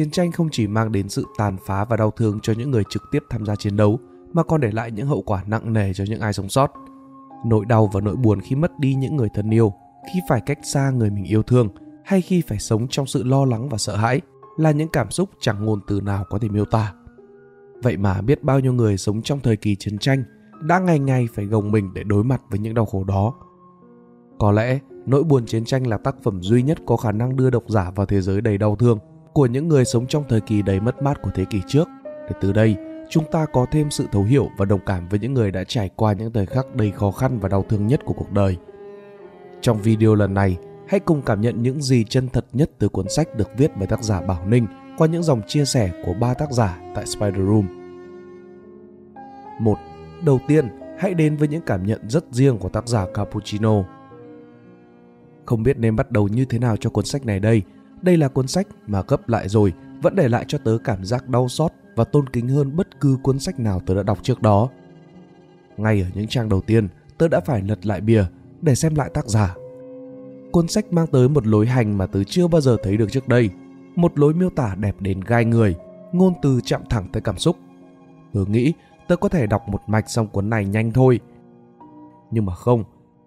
chiến tranh không chỉ mang đến sự tàn phá và đau thương cho những người trực tiếp tham gia chiến đấu, mà còn để lại những hậu quả nặng nề cho những ai sống sót. Nỗi đau và nỗi buồn khi mất đi những người thân yêu, khi phải cách xa người mình yêu thương, hay khi phải sống trong sự lo lắng và sợ hãi là những cảm xúc chẳng ngôn từ nào có thể miêu tả. Vậy mà biết bao nhiêu người sống trong thời kỳ chiến tranh đã ngày ngày phải gồng mình để đối mặt với những đau khổ đó. Có lẽ nỗi buồn chiến tranh là tác phẩm duy nhất có khả năng đưa độc giả vào thế giới đầy đau thương của những người sống trong thời kỳ đầy mất mát của thế kỷ trước để từ đây chúng ta có thêm sự thấu hiểu và đồng cảm với những người đã trải qua những thời khắc đầy khó khăn và đau thương nhất của cuộc đời. Trong video lần này, hãy cùng cảm nhận những gì chân thật nhất từ cuốn sách được viết bởi tác giả Bảo Ninh qua những dòng chia sẻ của ba tác giả tại Spider Room. Một, Đầu tiên, hãy đến với những cảm nhận rất riêng của tác giả Cappuccino. Không biết nên bắt đầu như thế nào cho cuốn sách này đây. Đây là cuốn sách mà gấp lại rồi vẫn để lại cho tớ cảm giác đau xót và tôn kính hơn bất cứ cuốn sách nào tớ đã đọc trước đó. Ngay ở những trang đầu tiên, tớ đã phải lật lại bìa để xem lại tác giả. Cuốn sách mang tới một lối hành mà tớ chưa bao giờ thấy được trước đây, một lối miêu tả đẹp đến gai người, ngôn từ chạm thẳng tới cảm xúc. Tớ nghĩ tớ có thể đọc một mạch xong cuốn này nhanh thôi. Nhưng mà không,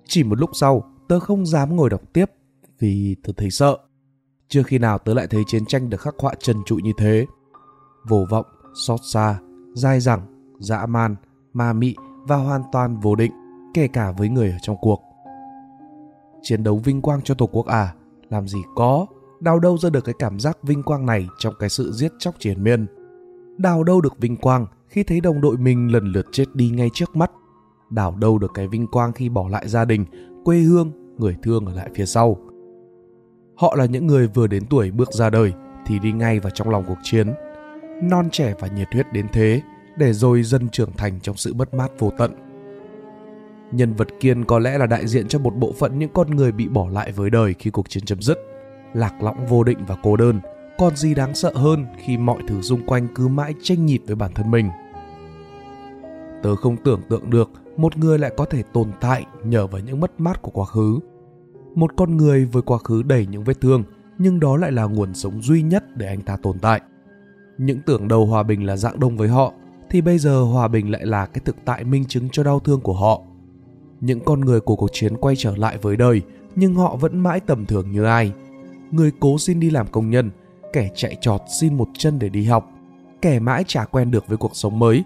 chỉ một lúc sau tớ không dám ngồi đọc tiếp vì tớ thấy sợ. Chưa khi nào tớ lại thấy chiến tranh được khắc họa trần trụi như thế. Vô vọng, xót xa, dai dẳng, dã man, ma mị và hoàn toàn vô định, kể cả với người ở trong cuộc. Chiến đấu vinh quang cho Tổ quốc à? Làm gì có, đào đâu ra được cái cảm giác vinh quang này trong cái sự giết chóc triền miên. Đào đâu được vinh quang khi thấy đồng đội mình lần lượt chết đi ngay trước mắt. Đào đâu được cái vinh quang khi bỏ lại gia đình, quê hương, người thương ở lại phía sau. Họ là những người vừa đến tuổi bước ra đời thì đi ngay vào trong lòng cuộc chiến. Non trẻ và nhiệt huyết đến thế để rồi dần trưởng thành trong sự mất mát vô tận. Nhân vật Kiên có lẽ là đại diện cho một bộ phận những con người bị bỏ lại với đời khi cuộc chiến chấm dứt. Lạc lõng vô định và cô đơn, còn gì đáng sợ hơn khi mọi thứ xung quanh cứ mãi tranh nhịp với bản thân mình. Tớ không tưởng tượng được một người lại có thể tồn tại nhờ vào những mất mát của quá khứ. Một con người với quá khứ đầy những vết thương, nhưng đó lại là nguồn sống duy nhất để anh ta tồn tại. Những tưởng đầu hòa bình là dạng đông với họ, thì bây giờ hòa bình lại là cái thực tại minh chứng cho đau thương của họ. Những con người của cuộc chiến quay trở lại với đời, nhưng họ vẫn mãi tầm thường như ai. Người cố xin đi làm công nhân, kẻ chạy trọt xin một chân để đi học, kẻ mãi chả quen được với cuộc sống mới.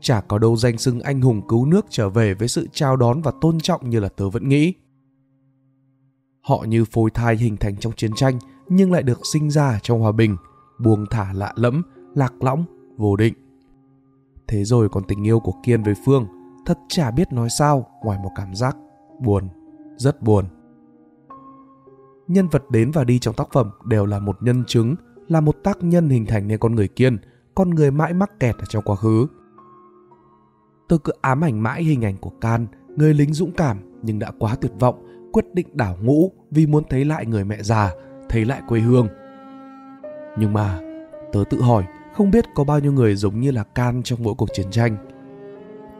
Chả có đâu danh xưng anh hùng cứu nước trở về với sự chào đón và tôn trọng như là tớ vẫn nghĩ. Họ như phôi thai hình thành trong chiến tranh nhưng lại được sinh ra trong hòa bình, buông thả lạ lẫm, lạc lõng, vô định. Thế rồi còn tình yêu của Kiên với Phương, thật chả biết nói sao ngoài một cảm giác buồn, rất buồn. Nhân vật đến và đi trong tác phẩm đều là một nhân chứng, là một tác nhân hình thành nên con người Kiên, con người mãi mắc kẹt ở trong quá khứ. Tôi cứ ám ảnh mãi hình ảnh của Can, người lính dũng cảm nhưng đã quá tuyệt vọng, quyết định đảo ngũ vì muốn thấy lại người mẹ già, thấy lại quê hương. Nhưng mà, tớ tự hỏi không biết có bao nhiêu người giống như là Can trong mỗi cuộc chiến tranh.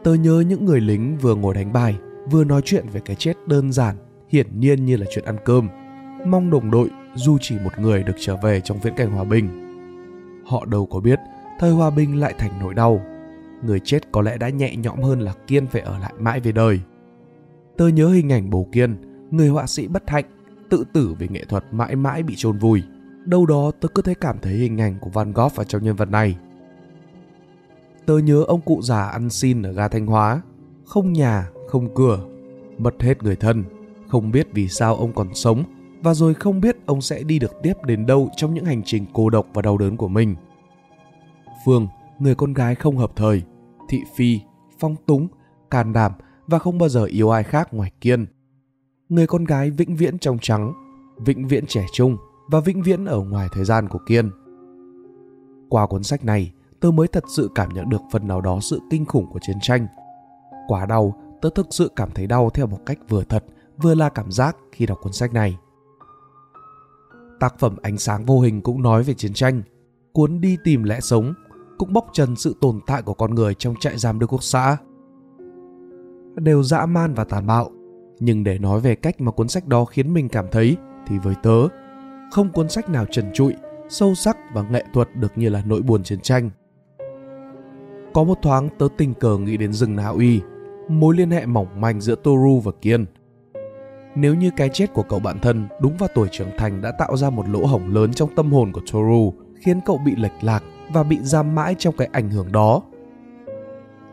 Tớ nhớ những người lính vừa ngồi đánh bài, vừa nói chuyện về cái chết đơn giản, hiển nhiên như là chuyện ăn cơm. Mong đồng đội dù chỉ một người được trở về trong viễn cảnh hòa bình. Họ đâu có biết thời hòa bình lại thành nỗi đau. Người chết có lẽ đã nhẹ nhõm hơn là Kiên phải ở lại mãi về đời. Tớ nhớ hình ảnh bố Kiên, người họa sĩ bất hạnh, tự tử vì nghệ thuật mãi mãi bị chôn vùi đâu đó tớ cứ thấy cảm thấy hình ảnh của Van Gogh ở trong nhân vật này. Tớ nhớ ông cụ già ăn xin ở ga Thanh Hóa, không nhà, không cửa, mất hết người thân, không biết vì sao ông còn sống và rồi không biết ông sẽ đi được tiếp đến đâu trong những hành trình cô độc và đau đớn của mình. Phương, người con gái không hợp thời, thị phi, phong túng, can đảm và không bao giờ yêu ai khác ngoài Kiên. Người con gái vĩnh viễn trong trắng, vĩnh viễn trẻ trung, và vĩnh viễn ở ngoài thời gian của Kiên. Qua cuốn sách này, tôi mới thật sự cảm nhận được phần nào đó sự kinh khủng của chiến tranh. Quá đau, tớ thực sự cảm thấy đau theo một cách vừa thật, vừa là cảm giác khi đọc cuốn sách này. Tác phẩm Ánh sáng vô hình cũng nói về chiến tranh, cuốn đi tìm lẽ sống, cũng bóc trần sự tồn tại của con người trong trại giam Đức Quốc xã. Đều dã man và tàn bạo, nhưng để nói về cách mà cuốn sách đó khiến mình cảm thấy thì với tớ không cuốn sách nào trần trụi, sâu sắc và nghệ thuật được như là nỗi buồn chiến tranh. Có một thoáng tớ tình cờ nghĩ đến rừng Na Uy, mối liên hệ mỏng manh giữa Toru và Kiên. Nếu như cái chết của cậu bạn thân đúng vào tuổi trưởng thành đã tạo ra một lỗ hổng lớn trong tâm hồn của Toru, khiến cậu bị lệch lạc và bị giam mãi trong cái ảnh hưởng đó,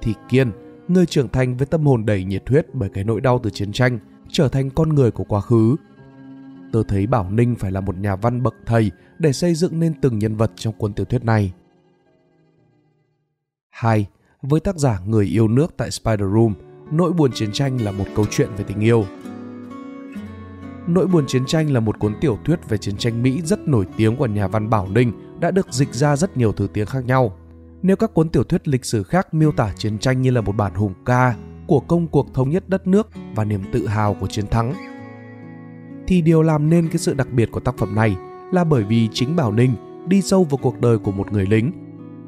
thì Kiên, người trưởng thành với tâm hồn đầy nhiệt huyết bởi cái nỗi đau từ chiến tranh, trở thành con người của quá khứ. Tôi thấy Bảo Ninh phải là một nhà văn bậc thầy để xây dựng nên từng nhân vật trong cuốn tiểu thuyết này. 2. Với tác giả Người yêu nước tại Spider Room, Nỗi buồn chiến tranh là một câu chuyện về tình yêu. Nỗi buồn chiến tranh là một cuốn tiểu thuyết về chiến tranh Mỹ rất nổi tiếng của nhà văn Bảo Ninh đã được dịch ra rất nhiều thứ tiếng khác nhau. Nếu các cuốn tiểu thuyết lịch sử khác miêu tả chiến tranh như là một bản hùng ca của công cuộc thống nhất đất nước và niềm tự hào của chiến thắng, thì điều làm nên cái sự đặc biệt của tác phẩm này là bởi vì chính Bảo Ninh đi sâu vào cuộc đời của một người lính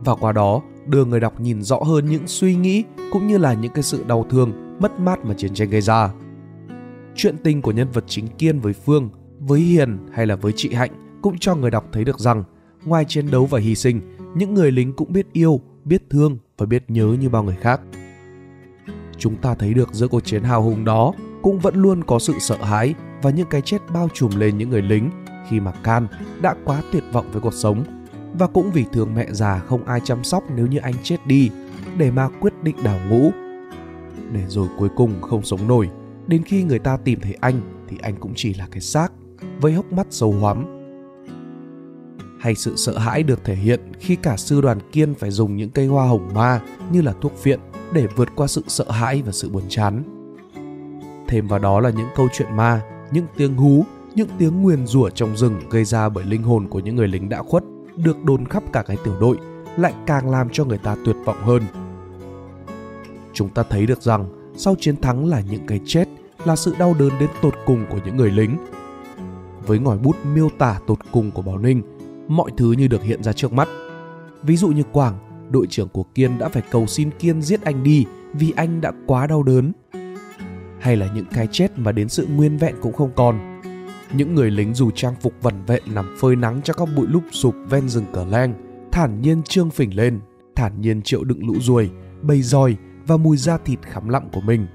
và qua đó đưa người đọc nhìn rõ hơn những suy nghĩ cũng như là những cái sự đau thương, mất mát mà chiến tranh gây ra. Chuyện tình của nhân vật chính Kiên với Phương, với Hiền hay là với chị Hạnh cũng cho người đọc thấy được rằng ngoài chiến đấu và hy sinh, những người lính cũng biết yêu, biết thương và biết nhớ như bao người khác. Chúng ta thấy được giữa cuộc chiến hào hùng đó cũng vẫn luôn có sự sợ hãi và những cái chết bao trùm lên những người lính khi mà Can đã quá tuyệt vọng với cuộc sống và cũng vì thương mẹ già không ai chăm sóc nếu như anh chết đi để mà quyết định đào ngũ. Để rồi cuối cùng không sống nổi, đến khi người ta tìm thấy anh thì anh cũng chỉ là cái xác với hốc mắt sâu hoắm hay sự sợ hãi được thể hiện khi cả sư đoàn kiên phải dùng những cây hoa hồng ma như là thuốc viện để vượt qua sự sợ hãi và sự buồn chán. Thêm vào đó là những câu chuyện ma, những tiếng hú, những tiếng nguyền rủa trong rừng gây ra bởi linh hồn của những người lính đã khuất được đồn khắp cả cái tiểu đội lại càng làm cho người ta tuyệt vọng hơn. Chúng ta thấy được rằng sau chiến thắng là những cái chết, là sự đau đớn đến tột cùng của những người lính. Với ngòi bút miêu tả tột cùng của Bảo Ninh, mọi thứ như được hiện ra trước mắt. Ví dụ như Quảng, đội trưởng của Kiên đã phải cầu xin Kiên giết anh đi vì anh đã quá đau đớn. Hay là những cái chết mà đến sự nguyên vẹn cũng không còn. Những người lính dù trang phục vẩn vẹn nằm phơi nắng cho các bụi lúc sụp ven rừng cờ leng, thản nhiên trương phình lên, thản nhiên chịu đựng lũ ruồi, bầy roi và mùi da thịt khắm lặng của mình.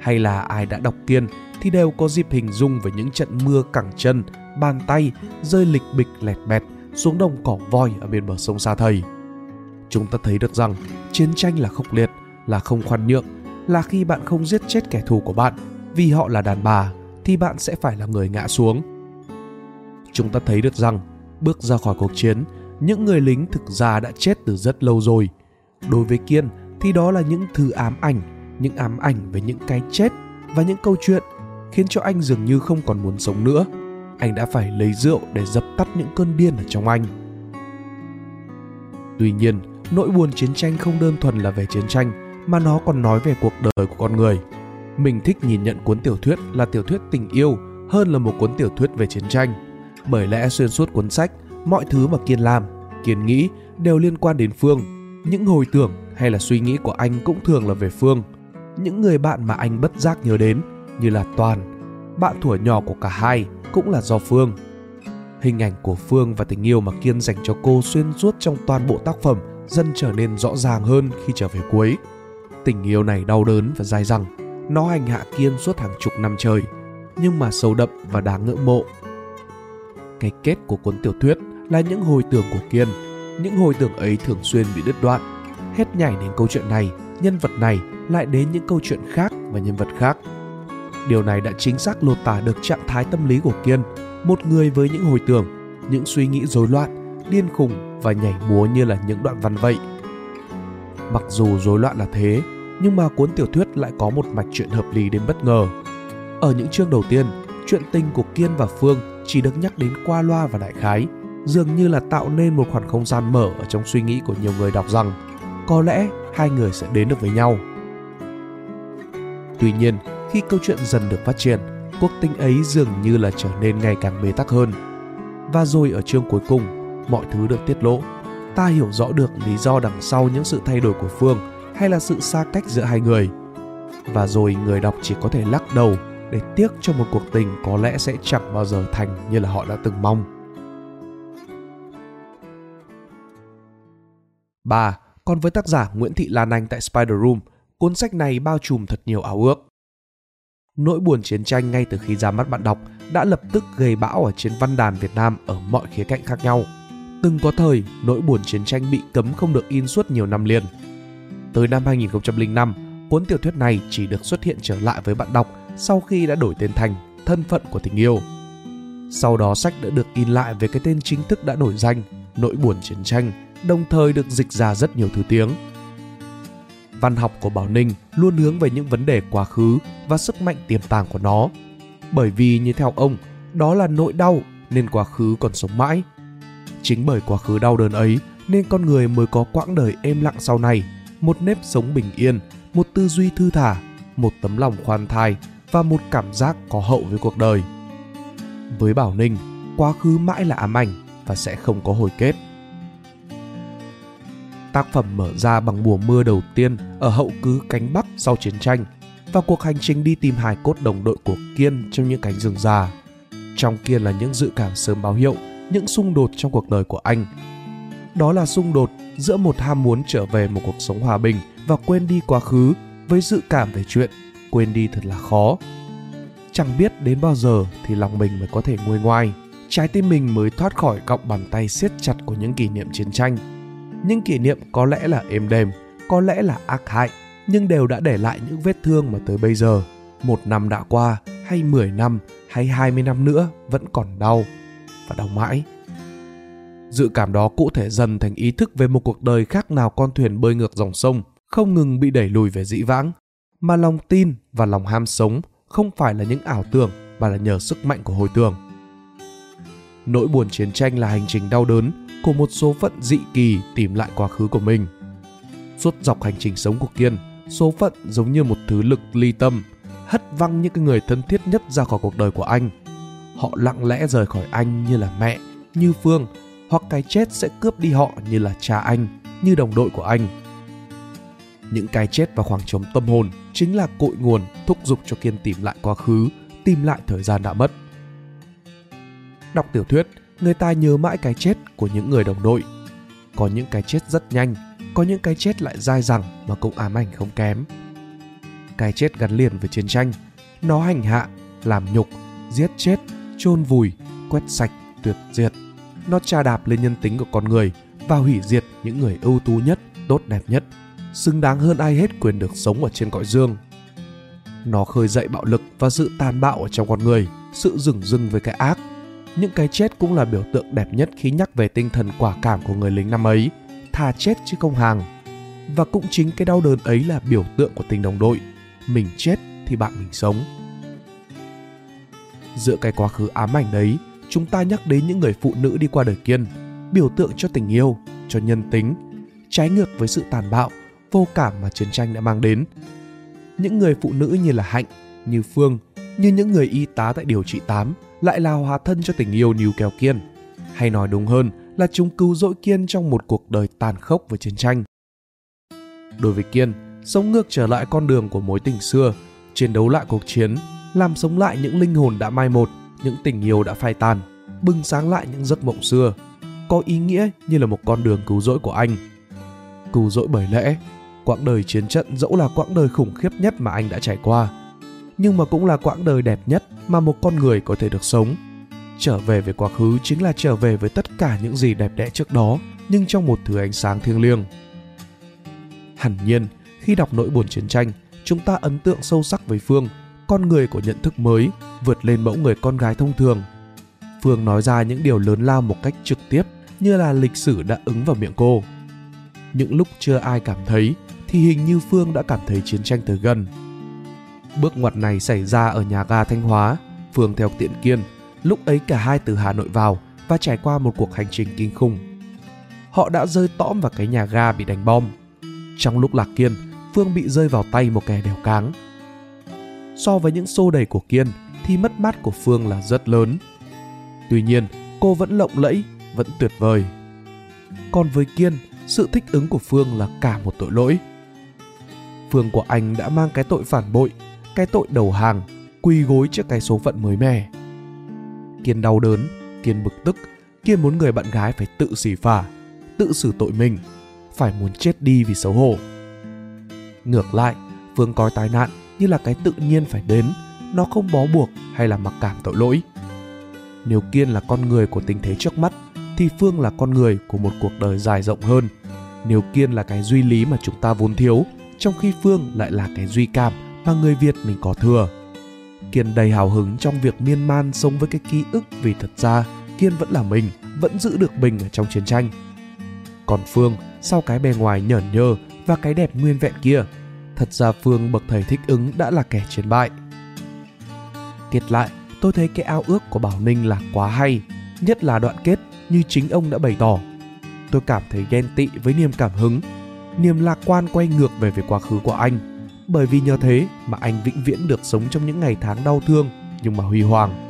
Hay là ai đã đọc Kiên thì đều có dịp hình dung về những trận mưa cẳng chân bàn tay rơi lịch bịch lẹt bẹt xuống đồng cỏ voi ở bên bờ sông Sa Thầy. Chúng ta thấy được rằng chiến tranh là khốc liệt, là không khoan nhượng, là khi bạn không giết chết kẻ thù của bạn vì họ là đàn bà thì bạn sẽ phải là người ngã xuống. Chúng ta thấy được rằng bước ra khỏi cuộc chiến, những người lính thực ra đã chết từ rất lâu rồi. Đối với Kiên thì đó là những thứ ám ảnh, những ám ảnh về những cái chết và những câu chuyện khiến cho anh dường như không còn muốn sống nữa anh đã phải lấy rượu để dập tắt những cơn điên ở trong anh. Tuy nhiên, nỗi buồn chiến tranh không đơn thuần là về chiến tranh mà nó còn nói về cuộc đời của con người. Mình thích nhìn nhận cuốn tiểu thuyết là tiểu thuyết tình yêu hơn là một cuốn tiểu thuyết về chiến tranh. Bởi lẽ xuyên suốt cuốn sách, mọi thứ mà Kiên làm, Kiên nghĩ đều liên quan đến Phương. Những hồi tưởng hay là suy nghĩ của anh cũng thường là về Phương. Những người bạn mà anh bất giác nhớ đến như là Toàn, bạn thuở nhỏ của cả hai cũng là do Phương. Hình ảnh của Phương và tình yêu mà Kiên dành cho cô xuyên suốt trong toàn bộ tác phẩm dần trở nên rõ ràng hơn khi trở về cuối. Tình yêu này đau đớn và dai dẳng, nó hành hạ Kiên suốt hàng chục năm trời, nhưng mà sâu đậm và đáng ngưỡng mộ. Cái kết của cuốn tiểu thuyết là những hồi tưởng của Kiên, những hồi tưởng ấy thường xuyên bị đứt đoạn. Hết nhảy đến câu chuyện này, nhân vật này lại đến những câu chuyện khác và nhân vật khác Điều này đã chính xác lột tả được trạng thái tâm lý của Kiên, một người với những hồi tưởng, những suy nghĩ rối loạn, điên khùng và nhảy múa như là những đoạn văn vậy. Mặc dù rối loạn là thế, nhưng mà cuốn tiểu thuyết lại có một mạch truyện hợp lý đến bất ngờ. Ở những chương đầu tiên, chuyện tình của Kiên và Phương chỉ được nhắc đến qua loa và đại khái, dường như là tạo nên một khoảng không gian mở ở trong suy nghĩ của nhiều người đọc rằng có lẽ hai người sẽ đến được với nhau. Tuy nhiên, khi câu chuyện dần được phát triển, cuộc tình ấy dường như là trở nên ngày càng bế tắc hơn. Và rồi ở chương cuối cùng, mọi thứ được tiết lộ. Ta hiểu rõ được lý do đằng sau những sự thay đổi của Phương hay là sự xa cách giữa hai người. Và rồi người đọc chỉ có thể lắc đầu để tiếc cho một cuộc tình có lẽ sẽ chẳng bao giờ thành như là họ đã từng mong. 3. Còn với tác giả Nguyễn Thị Lan Anh tại Spider Room, cuốn sách này bao trùm thật nhiều ảo ước. Nỗi buồn chiến tranh ngay từ khi ra mắt bạn đọc đã lập tức gây bão ở trên văn đàn Việt Nam ở mọi khía cạnh khác nhau. Từng có thời, nỗi buồn chiến tranh bị cấm không được in suốt nhiều năm liền. Tới năm 2005, cuốn tiểu thuyết này chỉ được xuất hiện trở lại với bạn đọc sau khi đã đổi tên thành Thân phận của tình yêu. Sau đó sách đã được in lại với cái tên chính thức đã đổi danh, Nỗi buồn chiến tranh, đồng thời được dịch ra rất nhiều thứ tiếng. Văn học của Bảo Ninh luôn hướng về những vấn đề quá khứ và sức mạnh tiềm tàng của nó. Bởi vì như theo ông, đó là nỗi đau nên quá khứ còn sống mãi. Chính bởi quá khứ đau đớn ấy nên con người mới có quãng đời êm lặng sau này, một nếp sống bình yên, một tư duy thư thả, một tấm lòng khoan thai và một cảm giác có hậu với cuộc đời. Với Bảo Ninh, quá khứ mãi là ám ảnh và sẽ không có hồi kết. Tác phẩm mở ra bằng mùa mưa đầu tiên ở hậu cứ cánh Bắc sau chiến tranh và cuộc hành trình đi tìm hài cốt đồng đội của Kiên trong những cánh rừng già. Trong Kiên là những dự cảm sớm báo hiệu những xung đột trong cuộc đời của anh. Đó là xung đột giữa một ham muốn trở về một cuộc sống hòa bình và quên đi quá khứ với dự cảm về chuyện quên đi thật là khó. Chẳng biết đến bao giờ thì lòng mình mới có thể nguôi ngoai, trái tim mình mới thoát khỏi cọng bàn tay siết chặt của những kỷ niệm chiến tranh. Những kỷ niệm có lẽ là êm đềm, có lẽ là ác hại, nhưng đều đã để lại những vết thương mà tới bây giờ, một năm đã qua, hay 10 năm, hay 20 năm nữa vẫn còn đau, và đau mãi. Dự cảm đó cụ thể dần thành ý thức về một cuộc đời khác nào con thuyền bơi ngược dòng sông, không ngừng bị đẩy lùi về dĩ vãng, mà lòng tin và lòng ham sống không phải là những ảo tưởng mà là nhờ sức mạnh của hồi tưởng. Nỗi buồn chiến tranh là hành trình đau đớn của một số phận dị kỳ tìm lại quá khứ của mình. Suốt dọc hành trình sống của Kiên, số phận giống như một thứ lực ly tâm, hất văng những người thân thiết nhất ra khỏi cuộc đời của anh. Họ lặng lẽ rời khỏi anh như là mẹ, như Phương, hoặc cái chết sẽ cướp đi họ như là cha anh, như đồng đội của anh. Những cái chết và khoảng trống tâm hồn chính là cội nguồn thúc giục cho Kiên tìm lại quá khứ, tìm lại thời gian đã mất. Đọc tiểu thuyết, người ta nhớ mãi cái chết của những người đồng đội. Có những cái chết rất nhanh, có những cái chết lại dai dẳng mà cũng ám ảnh không kém. Cái chết gắn liền với chiến tranh, nó hành hạ, làm nhục, giết chết, chôn vùi, quét sạch, tuyệt diệt. Nó tra đạp lên nhân tính của con người và hủy diệt những người ưu tú nhất, tốt đẹp nhất, xứng đáng hơn ai hết quyền được sống ở trên cõi dương. Nó khơi dậy bạo lực và sự tàn bạo ở trong con người, sự rừng rưng với cái ác những cái chết cũng là biểu tượng đẹp nhất khi nhắc về tinh thần quả cảm của người lính năm ấy, thà chết chứ không hàng. Và cũng chính cái đau đớn ấy là biểu tượng của tình đồng đội, mình chết thì bạn mình sống. Giữa cái quá khứ ám ảnh đấy, chúng ta nhắc đến những người phụ nữ đi qua đời kiên, biểu tượng cho tình yêu, cho nhân tính, trái ngược với sự tàn bạo, vô cảm mà chiến tranh đã mang đến. Những người phụ nữ như là Hạnh, như Phương, như những người y tá tại điều trị 8 lại là hòa thân cho tình yêu níu kéo Kiên. Hay nói đúng hơn là chúng cứu rỗi Kiên trong một cuộc đời tàn khốc với chiến tranh. Đối với Kiên, sống ngược trở lại con đường của mối tình xưa, chiến đấu lại cuộc chiến, làm sống lại những linh hồn đã mai một, những tình yêu đã phai tàn, bừng sáng lại những giấc mộng xưa, có ý nghĩa như là một con đường cứu rỗi của anh. Cứu rỗi bởi lẽ, quãng đời chiến trận dẫu là quãng đời khủng khiếp nhất mà anh đã trải qua – nhưng mà cũng là quãng đời đẹp nhất mà một con người có thể được sống. Trở về với quá khứ chính là trở về với tất cả những gì đẹp đẽ trước đó, nhưng trong một thứ ánh sáng thiêng liêng. Hẳn nhiên, khi đọc nỗi buồn chiến tranh, chúng ta ấn tượng sâu sắc với Phương, con người của nhận thức mới, vượt lên mẫu người con gái thông thường. Phương nói ra những điều lớn lao một cách trực tiếp như là lịch sử đã ứng vào miệng cô. Những lúc chưa ai cảm thấy thì hình như Phương đã cảm thấy chiến tranh tới gần Bước ngoặt này xảy ra ở nhà ga Thanh Hóa, phường theo tiện kiên. Lúc ấy cả hai từ Hà Nội vào và trải qua một cuộc hành trình kinh khủng. Họ đã rơi tõm vào cái nhà ga bị đánh bom. Trong lúc lạc kiên, Phương bị rơi vào tay một kẻ đèo cáng. So với những xô đẩy của Kiên thì mất mát của Phương là rất lớn. Tuy nhiên, cô vẫn lộng lẫy, vẫn tuyệt vời. Còn với Kiên, sự thích ứng của Phương là cả một tội lỗi. Phương của anh đã mang cái tội phản bội cái tội đầu hàng, quỳ gối trước cái số phận mới mẻ. Kiên đau đớn, Kiên bực tức, Kiên muốn người bạn gái phải tự xỉ phả, tự xử tội mình. phải muốn chết đi vì xấu hổ. Ngược lại, Phương coi tai nạn như là cái tự nhiên phải đến, nó không bó buộc hay là mặc cảm tội lỗi. Nếu Kiên là con người của tình thế trước mắt, thì Phương là con người của một cuộc đời dài rộng hơn. Nếu Kiên là cái duy lý mà chúng ta vốn thiếu, trong khi Phương lại là cái duy cảm và người Việt mình có thừa. Kiên đầy hào hứng trong việc miên man sống với cái ký ức vì thật ra Kiên vẫn là mình, vẫn giữ được mình ở trong chiến tranh. Còn Phương, sau cái bề ngoài nhởn nhơ và cái đẹp nguyên vẹn kia, thật ra Phương bậc thầy thích ứng đã là kẻ chiến bại. Kết lại, tôi thấy cái ao ước của Bảo Ninh là quá hay, nhất là đoạn kết như chính ông đã bày tỏ. Tôi cảm thấy ghen tị với niềm cảm hứng, niềm lạc quan quay ngược về về quá khứ của anh, bởi vì nhờ thế mà anh vĩnh viễn được sống trong những ngày tháng đau thương nhưng mà huy hoàng.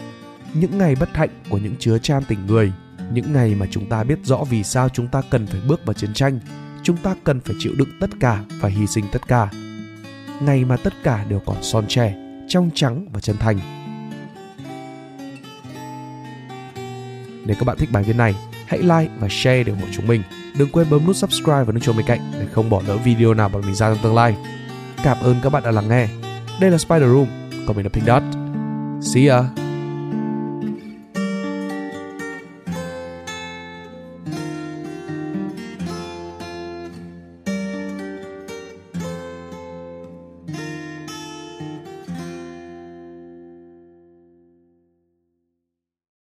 Những ngày bất hạnh của những chứa chan tình người, những ngày mà chúng ta biết rõ vì sao chúng ta cần phải bước vào chiến tranh, chúng ta cần phải chịu đựng tất cả và hy sinh tất cả. Ngày mà tất cả đều còn son trẻ, trong trắng và chân thành. Nếu các bạn thích bài viết này, hãy like và share để ủng hộ chúng mình. Đừng quên bấm nút subscribe và nút chuông bên cạnh để không bỏ lỡ video nào bọn mình ra trong tương lai. Cảm ơn các bạn đã lắng nghe. Đây là Spider Room, còn mình là Pink Dot. See ya!